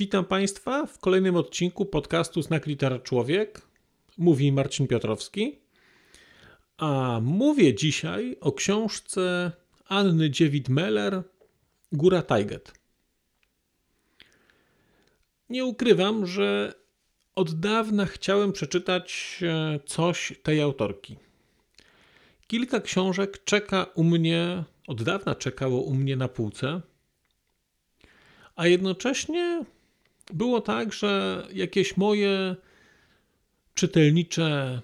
Witam Państwa w kolejnym odcinku podcastu Znak Litera Człowiek. Mówi Marcin Piotrowski. A mówię dzisiaj o książce Anny Dziewit-Meller Góra Tajget. Nie ukrywam, że od dawna chciałem przeczytać e, coś tej autorki. Kilka książek czeka u mnie, od dawna czekało u mnie na półce, a jednocześnie było tak, że jakieś moje czytelnicze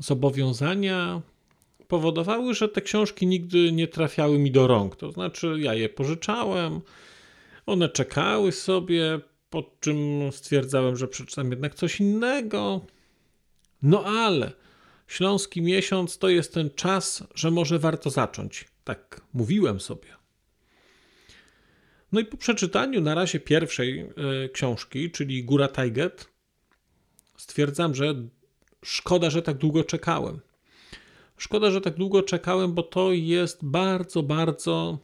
zobowiązania powodowały, że te książki nigdy nie trafiały mi do rąk. To znaczy, ja je pożyczałem, one czekały sobie, po czym stwierdzałem, że przeczytam jednak coś innego. No ale Śląski miesiąc to jest ten czas, że może warto zacząć. Tak mówiłem sobie. No i po przeczytaniu na razie pierwszej y, książki, czyli Góra Tajget, stwierdzam, że szkoda, że tak długo czekałem. Szkoda, że tak długo czekałem, bo to jest bardzo, bardzo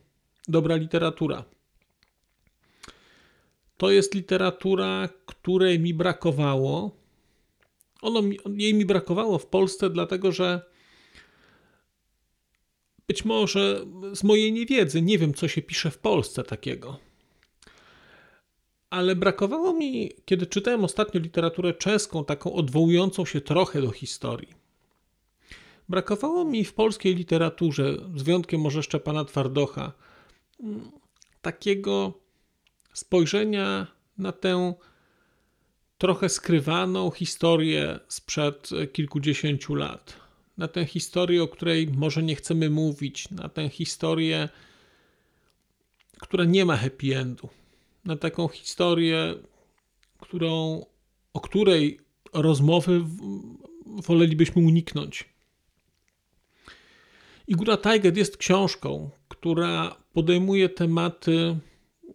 dobra literatura. To jest literatura, której mi brakowało. Ono, jej mi brakowało w Polsce, dlatego że być może z mojej niewiedzy nie wiem, co się pisze w Polsce takiego. Ale brakowało mi, kiedy czytałem ostatnio literaturę czeską, taką odwołującą się trochę do historii. Brakowało mi w polskiej literaturze, z wyjątkiem może Szczepana Twardocha, takiego spojrzenia na tę trochę skrywaną historię sprzed kilkudziesięciu lat. Na tę historię, o której może nie chcemy mówić, na tę historię, która nie ma happy endu, na taką historię, którą, o której rozmowy wolelibyśmy uniknąć. I Góra Tajget jest książką, która podejmuje tematy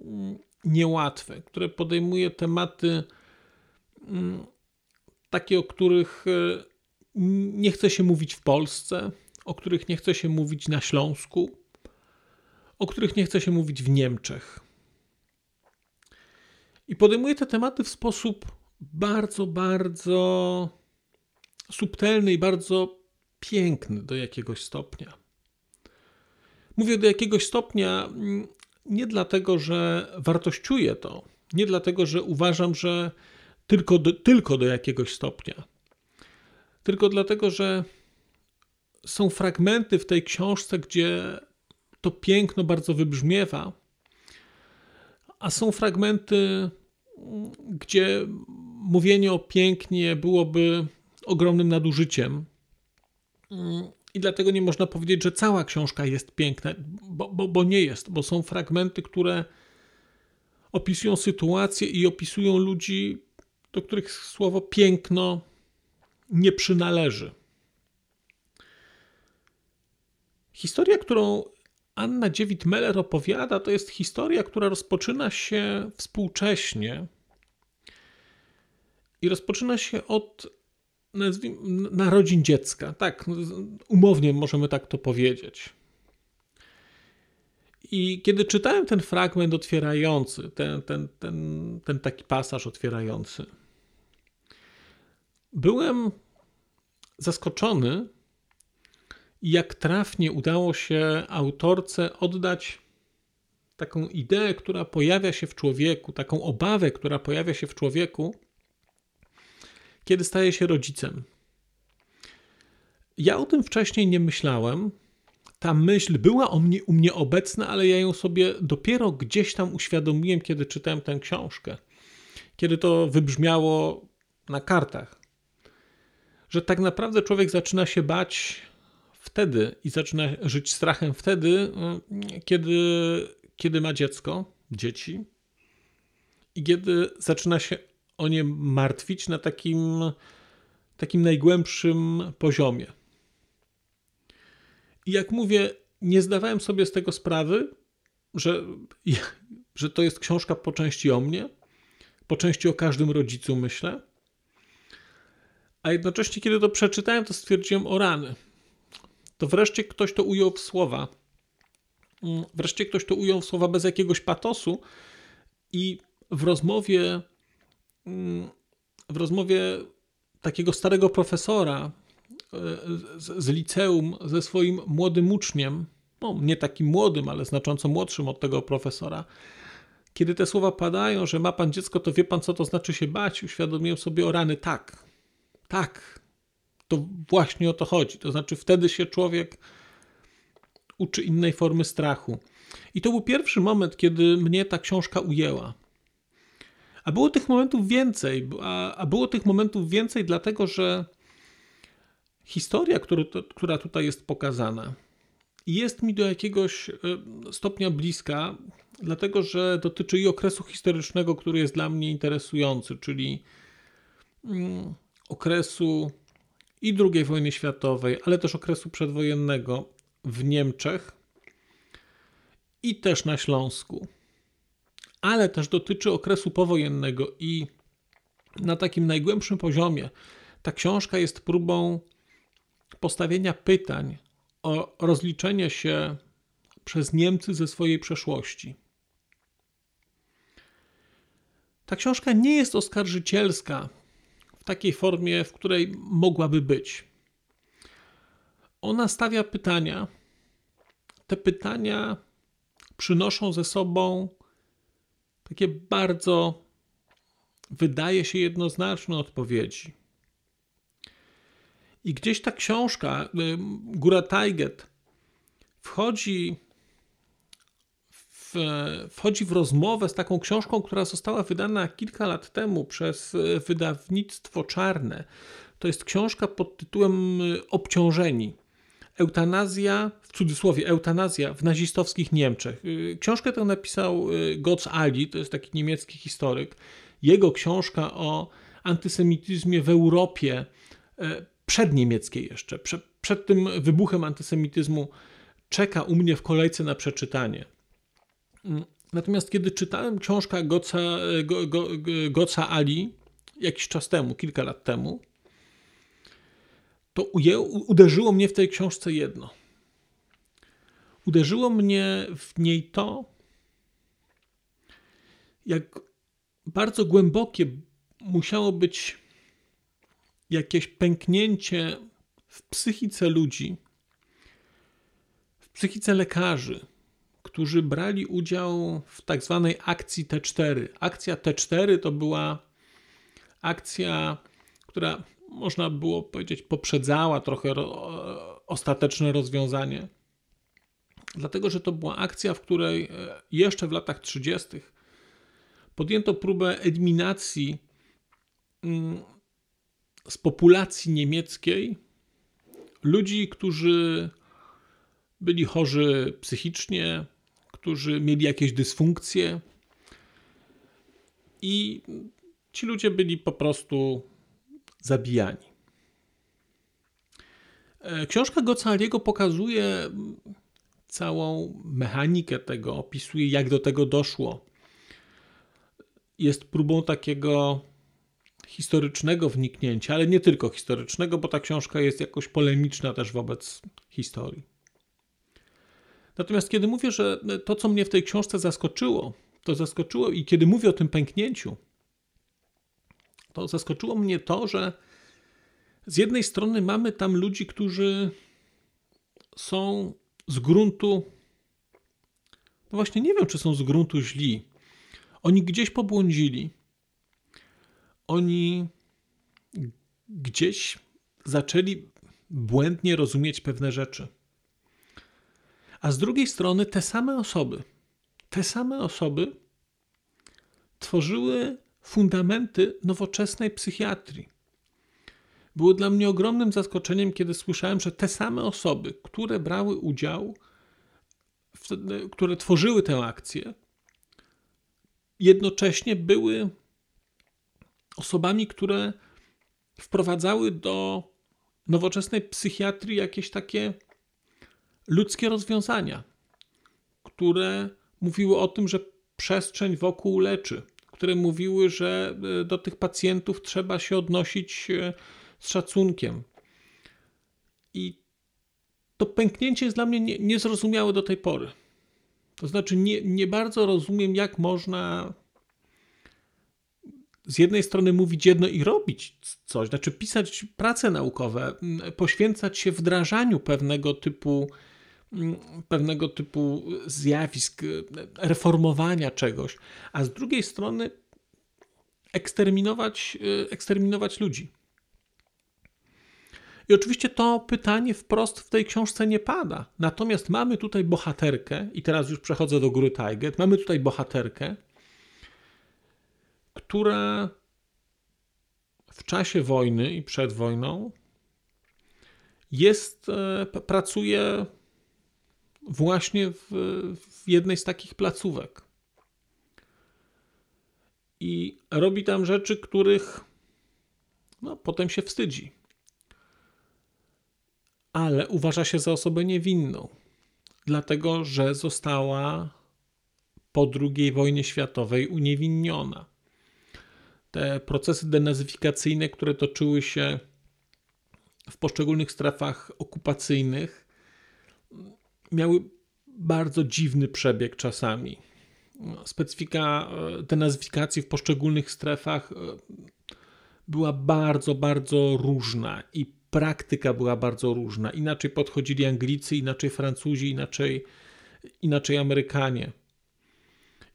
mm, niełatwe, które podejmuje tematy mm, takie, o których e, nie chce się mówić w Polsce, o których nie chce się mówić na Śląsku, o których nie chce się mówić w Niemczech. I podejmuje te tematy w sposób bardzo, bardzo subtelny i bardzo piękny do jakiegoś stopnia. Mówię do jakiegoś stopnia mm, nie dlatego, że wartościuję to, nie dlatego, że uważam, że tylko do, tylko do jakiegoś stopnia, tylko dlatego, że są fragmenty w tej książce, gdzie to piękno bardzo wybrzmiewa, a są fragmenty, gdzie mówienie o pięknie byłoby ogromnym nadużyciem. I dlatego nie można powiedzieć, że cała książka jest piękna, bo, bo, bo nie jest, bo są fragmenty, które opisują sytuację i opisują ludzi, do których słowo piękno nie przynależy. Historia, którą Anna Dziewit-Meller opowiada, to jest historia, która rozpoczyna się współcześnie i rozpoczyna się od narodzin dziecka. Tak, umownie możemy tak to powiedzieć. I kiedy czytałem ten fragment otwierający, ten, ten, ten, ten taki pasaż otwierający, byłem zaskoczony, jak trafnie udało się autorce oddać taką ideę, która pojawia się w człowieku, taką obawę, która pojawia się w człowieku, kiedy staje się rodzicem. Ja o tym wcześniej nie myślałem. Ta myśl była o mnie, u mnie obecna, ale ja ją sobie dopiero gdzieś tam uświadomiłem, kiedy czytałem tę książkę. Kiedy to wybrzmiało na kartach. Że tak naprawdę człowiek zaczyna się bać wtedy i zaczyna żyć strachem wtedy, kiedy, kiedy ma dziecko, dzieci i kiedy zaczyna się o nie martwić na takim, takim najgłębszym poziomie. I jak mówię, nie zdawałem sobie z tego sprawy, że, że to jest książka po części o mnie, po części o każdym rodzicu, myślę. A jednocześnie, kiedy to przeczytałem, to stwierdziłem o rany. To wreszcie ktoś to ujął w słowa. Mm, wreszcie ktoś to ujął w słowa bez jakiegoś patosu i w rozmowie mm, w rozmowie takiego starego profesora e, z, z liceum ze swoim młodym uczniem, no nie takim młodym, ale znacząco młodszym od tego profesora, kiedy te słowa padają, że ma pan dziecko, to wie pan, co to znaczy się bać, uświadomiłem sobie o rany. Tak, tak, to właśnie o to chodzi. To znaczy, wtedy się człowiek uczy innej formy strachu. I to był pierwszy moment, kiedy mnie ta książka ujęła. A było tych momentów więcej, a, a było tych momentów więcej, dlatego że historia, który, to, która tutaj jest pokazana, jest mi do jakiegoś e, stopnia bliska, dlatego że dotyczy i okresu historycznego, który jest dla mnie interesujący, czyli mm, okresu i II wojny światowej, ale też okresu przedwojennego w Niemczech i też na Śląsku. Ale też dotyczy okresu powojennego i na takim najgłębszym poziomie ta książka jest próbą postawienia pytań o rozliczenie się przez Niemcy ze swojej przeszłości. Ta książka nie jest oskarżycielska takiej formie, w której mogłaby być. Ona stawia pytania. Te pytania przynoszą ze sobą takie bardzo, wydaje się, jednoznaczne odpowiedzi. I gdzieś ta książka, y, Góra Tajget, wchodzi w, wchodzi w rozmowę z taką książką, która została wydana kilka lat temu przez y, wydawnictwo Czarne. To jest książka pod tytułem y, Obciążeni. Eutanazja, w cudzysłowie, eutanazja w nazistowskich Niemczech. Książkę tę napisał Götz Ali, to jest taki niemiecki historyk. Jego książka o antysemityzmie w Europie przedniemieckiej jeszcze, przed, przed tym wybuchem antysemityzmu, czeka u mnie w kolejce na przeczytanie. Natomiast kiedy czytałem książkę Goca, Go, Go, Goca Ali jakiś czas temu, kilka lat temu, to uderzyło mnie w tej książce jedno. Uderzyło mnie w niej to, jak bardzo głębokie musiało być jakieś pęknięcie w psychice ludzi, w psychice lekarzy, którzy brali udział w tak zwanej akcji T4. Akcja T4 to była akcja, która można było powiedzieć poprzedzała trochę ro ostateczne rozwiązanie. Dlatego, że to była akcja, w której e, jeszcze w latach 30. podjęto próbę eliminacji mm, z populacji niemieckiej ludzi, którzy byli chorzy psychicznie, którzy mieli jakieś dysfunkcje i ci ludzie byli po prostu zabijani. E, książka Gocaliego pokazuje całą mechanikę tego, opisuje jak do tego doszło. Jest próbą takiego historycznego wniknięcia, ale nie tylko historycznego, bo ta książka jest jakoś polemiczna też wobec historii. Natomiast kiedy mówię, że to, co mnie w tej książce zaskoczyło, to zaskoczyło i kiedy mówię o tym pęknięciu, to zaskoczyło mnie to, że z jednej strony mamy tam ludzi, którzy są z gruntu, no właśnie nie wiem, czy są z gruntu źli. Oni gdzieś pobłądzili, oni gdzieś zaczęli błędnie rozumieć pewne rzeczy. A z drugiej strony te same osoby, te same osoby tworzyły fundamenty nowoczesnej psychiatrii. Było dla mnie ogromnym zaskoczeniem, kiedy słyszałem, że te same osoby, które brały udział, w, które tworzyły tę akcję, jednocześnie były osobami, które wprowadzały do nowoczesnej psychiatrii jakieś takie ludzkie rozwiązania, które mówiły o tym, że przestrzeń wokół leczy, które mówiły, że e, do tych pacjentów trzeba się odnosić e, z szacunkiem. I to pęknięcie jest dla mnie nie, niezrozumiałe do tej pory. To znaczy, nie, nie bardzo rozumiem, jak można z jednej strony mówić jedno i robić coś, znaczy pisać prace naukowe, poświęcać się wdrażaniu pewnego typu, pewnego typu zjawisk, reformowania czegoś, a z drugiej strony eksterminować, eksterminować ludzi. I oczywiście to pytanie wprost w tej książce nie pada. Natomiast mamy tutaj bohaterkę, i teraz już przechodzę do góry Tajget. Mamy tutaj bohaterkę, która w czasie wojny i przed wojną jest, e, pracuje właśnie w, w jednej z takich placówek. I robi tam rzeczy, których no, potem się wstydzi. Ale uważa się za osobę niewinną, dlatego że została po II wojnie światowej uniewinniona te procesy denazyfikacyjne, które toczyły się w poszczególnych strefach okupacyjnych, miały bardzo dziwny przebieg czasami. Specyfika e, denazyfikacji w poszczególnych strefach e, była bardzo, bardzo różna i praktyka była bardzo różna. Inaczej podchodzili Anglicy, inaczej Francuzi, inaczej, inaczej Amerykanie.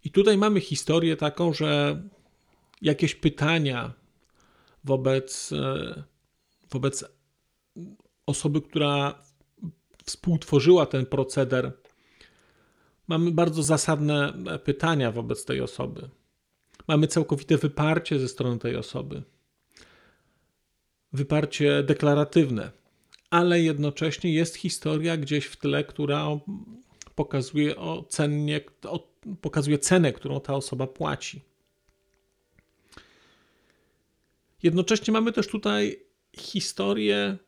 I tutaj mamy historię taką, że jakieś pytania wobec, e, wobec osoby, która współtworzyła ten proceder, mamy bardzo zasadne pytania wobec tej osoby. Mamy całkowite wyparcie ze strony tej osoby. Wyparcie deklaratywne, ale jednocześnie jest historia gdzieś w tle, która pokazuje, o, pokazuje cenę, którą ta osoba płaci. Jednocześnie mamy też tutaj historię,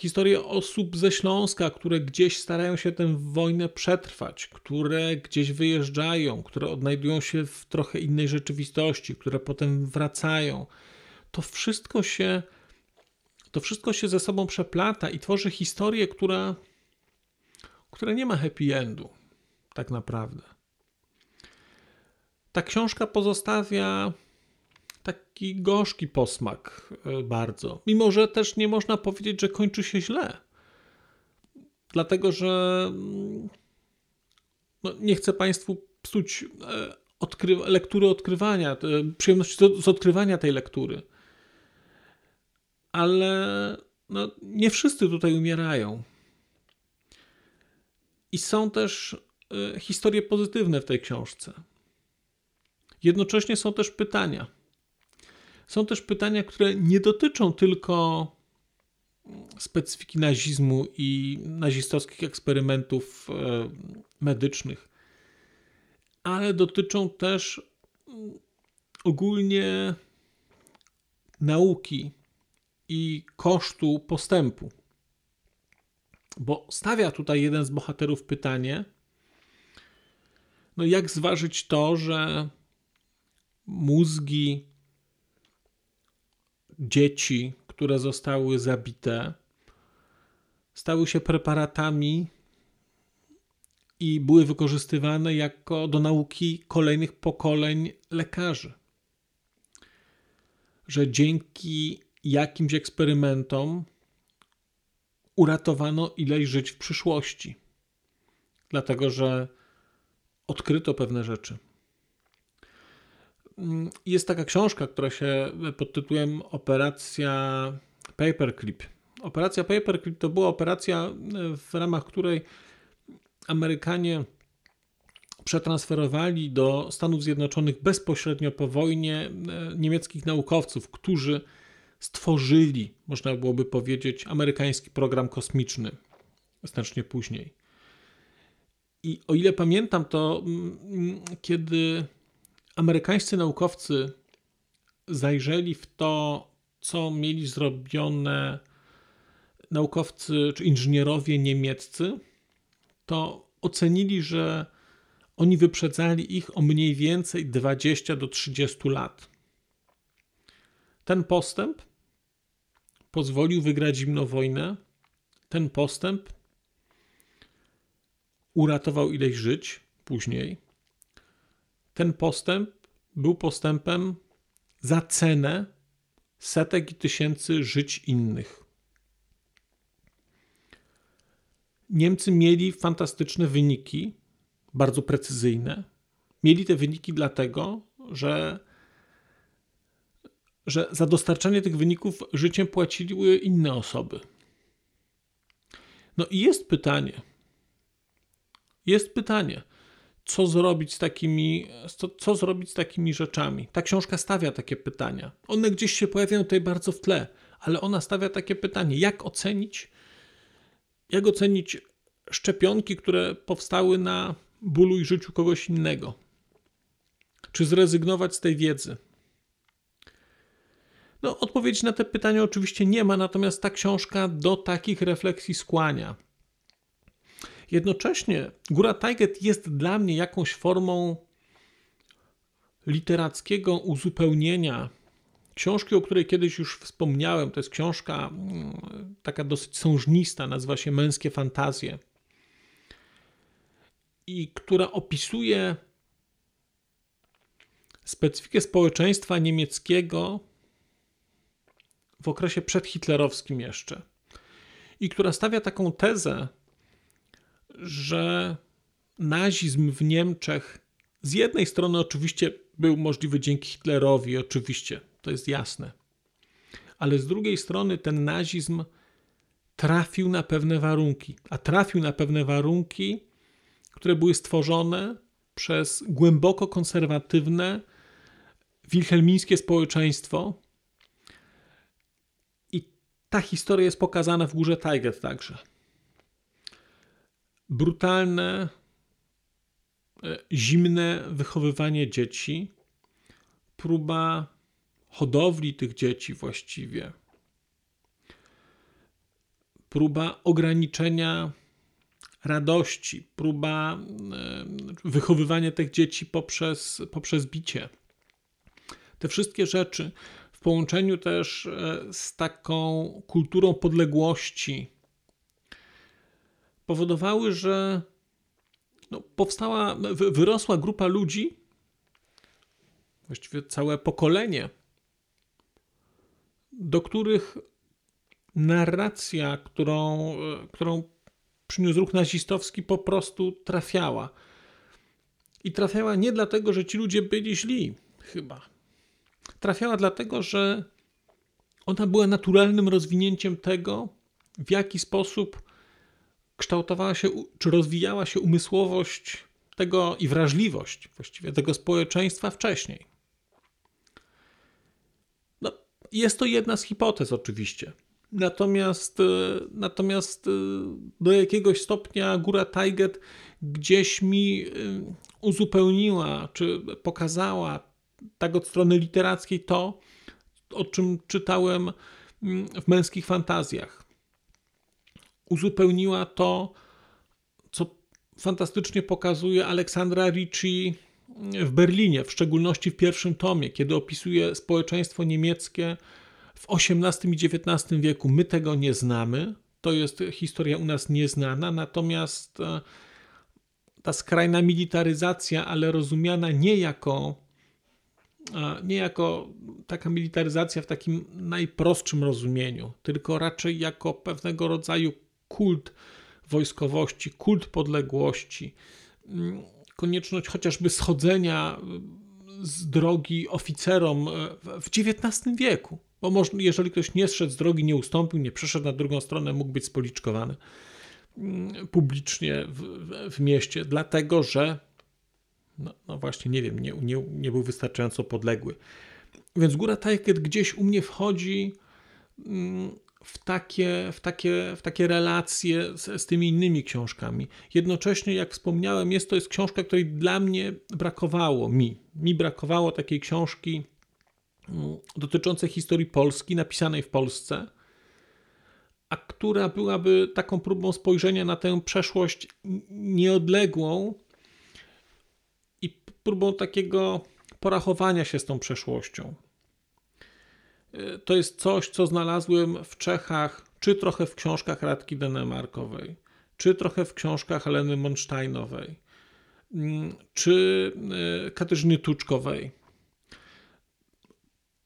historię osób ze Śląska, które gdzieś starają się tę wojnę przetrwać, które gdzieś wyjeżdżają, które odnajdują się w trochę innej rzeczywistości, które potem wracają. To wszystko się, to wszystko się ze sobą przeplata i tworzy historię, która, która nie ma happy endu, tak naprawdę. Ta książka pozostawia taki gorzki posmak e, bardzo. Mimo, że też nie można powiedzieć, że kończy się źle. Dlatego, że mm, no, nie chcę Państwu psuć e, odkry lektury odkrywania, przyjemności z odkrywania tej lektury. Ale no, nie wszyscy tutaj umierają. I są też e, historie pozytywne w tej książce. Jednocześnie są też pytania są też pytania, które nie dotyczą tylko specyfiki nazizmu i nazistowskich eksperymentów e, medycznych, ale dotyczą też mm, ogólnie nauki i kosztu postępu. Bo stawia tutaj jeden z bohaterów pytanie, no jak zważyć to, że mózgi dzieci, które zostały zabite, stały się preparatami i były wykorzystywane jako do nauki kolejnych pokoleń lekarzy. Że dzięki jakimś eksperymentom uratowano ileś żyć w przyszłości, dlatego że odkryto pewne rzeczy. Mm, jest taka książka, która się pod tytułem Operacja Paperclip. Operacja Paperclip to była operacja, w ramach której Amerykanie przetransferowali do Stanów Zjednoczonych bezpośrednio po wojnie e, niemieckich naukowców, którzy stworzyli, można byłoby powiedzieć, amerykański program kosmiczny znacznie później. I o ile pamiętam, to mm, kiedy amerykańscy naukowcy zajrzeli w to, co mieli zrobione naukowcy czy inżynierowie niemieccy, to ocenili, że oni wyprzedzali ich o mniej więcej 20 do 30 lat. Ten postęp pozwolił wygrać zimną wojnę. Ten postęp uratował ileś żyć później. Ten postęp był postępem za cenę setek i tysięcy żyć innych. Niemcy mieli fantastyczne wyniki, bardzo precyzyjne. Mieli te wyniki dlatego, że, że za dostarczanie tych wyników życiem płaciły inne osoby. No i jest pytanie. Jest pytanie, co zrobić z takimi, co, co zrobić z takimi rzeczami. Ta książka stawia takie pytania. One gdzieś się pojawiają tutaj bardzo w tle, ale ona stawia takie pytanie, jak ocenić, jak ocenić szczepionki, które powstały na bólu i życiu kogoś innego? Czy zrezygnować z tej wiedzy? No, odpowiedzi na te pytania oczywiście nie ma, natomiast ta książka do takich refleksji skłania. Jednocześnie Góra Tajget jest dla mnie jakąś formą literackiego uzupełnienia książki, o której kiedyś już wspomniałem. To jest książka mm, taka dosyć sążnista, nazywa się Męskie Fantazje i która opisuje specyfikę społeczeństwa niemieckiego w okresie przedhitlerowskim jeszcze. I która stawia taką tezę, że nazizm w Niemczech z jednej strony oczywiście był możliwy dzięki Hitlerowi, oczywiście, to jest jasne. Ale z drugiej strony ten nazizm trafił na pewne warunki, a trafił na pewne warunki które były stworzone przez głęboko konserwatywne wilhelmińskie społeczeństwo. I ta historia jest pokazana w Górze Tajget także. Brutalne, e, zimne wychowywanie dzieci, próba hodowli tych dzieci właściwie, próba ograniczenia radości, próba e, wychowywania tych dzieci poprzez, poprzez bicie. Te wszystkie rzeczy w połączeniu też e, z taką kulturą podległości powodowały, że no, powstała, wyrosła grupa ludzi, właściwie całe pokolenie, do których narracja, którą, e, którą przyniósł ruch nazistowski, po prostu trafiała. I trafiała nie dlatego, że ci ludzie byli źli, chyba. Trafiała dlatego, że ona była naturalnym rozwinięciem tego, w jaki sposób kształtowała się, czy rozwijała się umysłowość tego i wrażliwość właściwie tego społeczeństwa wcześniej. No, jest to jedna z hipotez, oczywiście. Natomiast, e, natomiast e, do jakiegoś stopnia Góra Tajget gdzieś mi e, uzupełniła, czy pokazała tak od strony literackiej to, o czym czytałem mm, w męskich fantazjach. Uzupełniła to, co fantastycznie pokazuje Aleksandra Ricci w Berlinie, w szczególności w pierwszym tomie, kiedy opisuje społeczeństwo niemieckie w XVIII i XIX wieku my tego nie znamy. To jest historia u nas nieznana, natomiast e, ta skrajna militaryzacja, ale rozumiana nie jako, e, nie jako taka militaryzacja w takim najprostszym rozumieniu, tylko raczej jako pewnego rodzaju kult wojskowości, kult podległości, mm, konieczność chociażby schodzenia z drogi oficerom e, w XIX wieku. Bo można, jeżeli ktoś nie zszedł z drogi, nie ustąpił, nie przeszedł na drugą stronę, mógł być spoliczkowany mm, publicznie w, w, mieście, dlatego że, no, no, właśnie, nie wiem, nie, nie, nie był wystarczająco podległy. Więc Góra Tajket gdzieś u mnie wchodzi mm, w takie, w takie, w takie relacje z, z tymi innymi książkami. Jednocześnie, jak wspomniałem, jest to jest książka, której dla mnie brakowało, mi. Mi brakowało takiej książki, mm, dotyczące historii Polski, napisanej w Polsce, a która byłaby taką próbą spojrzenia na tę przeszłość nieodległą i próbą takiego porachowania się z tą przeszłością. E, to jest coś, co znalazłem w Czechach, czy trochę w książkach Radki Denemarkowej, czy trochę w książkach Heleny Monsteinowej, mm, czy e, Katarzyny Tuczkowej.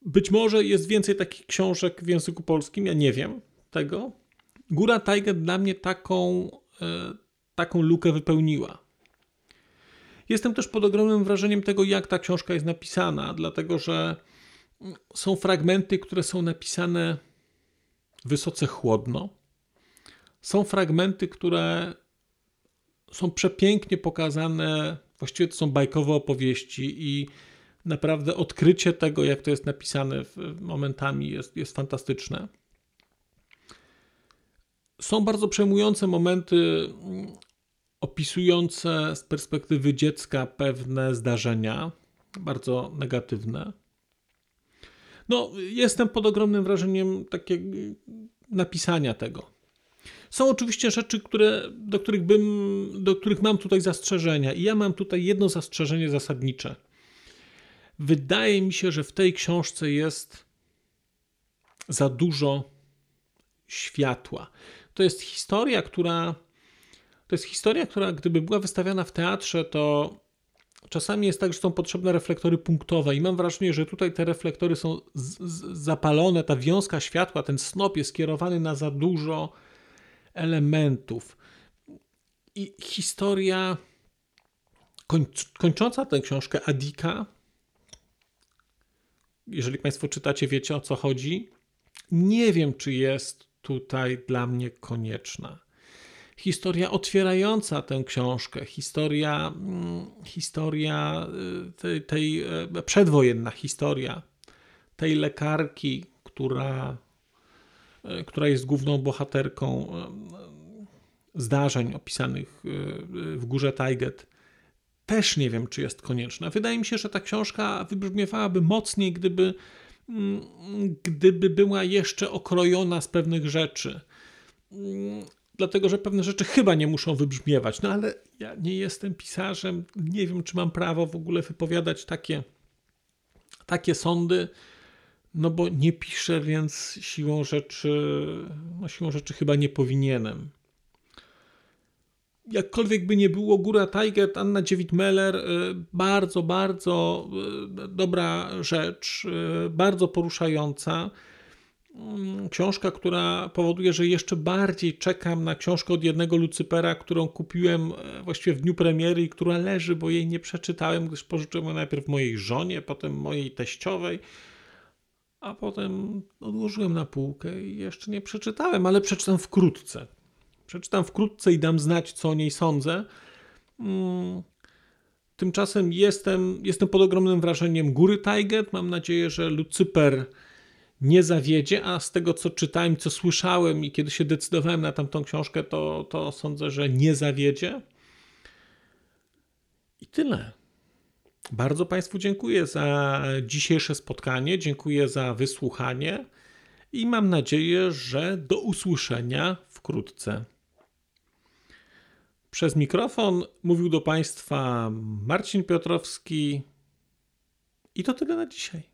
Być może jest więcej takich książek w języku polskim, ja nie wiem tego. Góra Tiger dla mnie taką, e, taką lukę wypełniła. Jestem też pod ogromnym wrażeniem tego, jak ta książka jest napisana, dlatego że są fragmenty, które są napisane wysoce chłodno. Są fragmenty, które są przepięknie pokazane, właściwie to są bajkowe opowieści i naprawdę odkrycie tego, jak to jest napisane momentami jest, jest fantastyczne. Są bardzo przejmujące momenty opisujące z perspektywy dziecka pewne zdarzenia, bardzo negatywne. No, jestem pod ogromnym wrażeniem takiego napisania tego. Są oczywiście rzeczy, które, do, których bym, do których mam tutaj zastrzeżenia, i ja mam tutaj jedno zastrzeżenie zasadnicze. Wydaje mi się, że w tej książce jest za dużo światła. To jest historia, która to jest historia, która gdyby była wystawiana w teatrze, to czasami jest tak, że są potrzebne reflektory punktowe i mam wrażenie, że tutaj te reflektory są zapalone, ta wiązka światła, ten snop jest skierowany na za dużo elementów. I historia kończąca tę książkę Adika, jeżeli Państwo czytacie, wiecie o co chodzi, nie wiem, czy jest tutaj dla mnie konieczna historia otwierająca tę książkę, historia, mm, historia y, tej, tej e, przedwojenna historia tej lekarki, która, e, która jest główną bohaterką e, zdarzeń opisanych w górze Tajget, też nie wiem, czy jest konieczna. Wydaje mi się, że ta książka wybrzmiewałaby mocniej, gdyby, mm, gdyby była jeszcze okrojona z pewnych rzeczy mm, dlatego że pewne rzeczy chyba nie muszą wybrzmiewać. No ale ja nie jestem pisarzem, nie wiem, czy mam prawo w ogóle wypowiadać takie, takie sądy, no bo nie piszę, więc siłą rzeczy, no siłą rzeczy chyba nie powinienem. Jakkolwiek by nie było, Góra Tiger, Anna Dziewit-Meller, y, bardzo, bardzo y, dobra rzecz, y, bardzo poruszająca. Mm, książka, która powoduje, że jeszcze bardziej czekam na książkę od jednego Lucypera, którą kupiłem e, właściwie w dniu premiery i która leży, bo jej nie przeczytałem, gdyż pożyczyłem ją najpierw mojej żonie, potem mojej teściowej, a potem odłożyłem na półkę i jeszcze nie przeczytałem, ale przeczytam wkrótce. Przeczytam wkrótce i dam znać, co o niej sądzę. Mm, tymczasem jestem, jestem pod ogromnym wrażeniem Góry Tiger. Mam nadzieję, że Lucyper nie zawiedzie, a z tego co czytałem, co słyszałem i kiedy się decydowałem na tamtą książkę, to, to sądzę, że nie zawiedzie. I tyle. Bardzo Państwu dziękuję za dzisiejsze spotkanie, dziękuję za wysłuchanie i mam nadzieję, że do usłyszenia wkrótce. Przez mikrofon mówił do Państwa Marcin Piotrowski i to tyle na dzisiaj.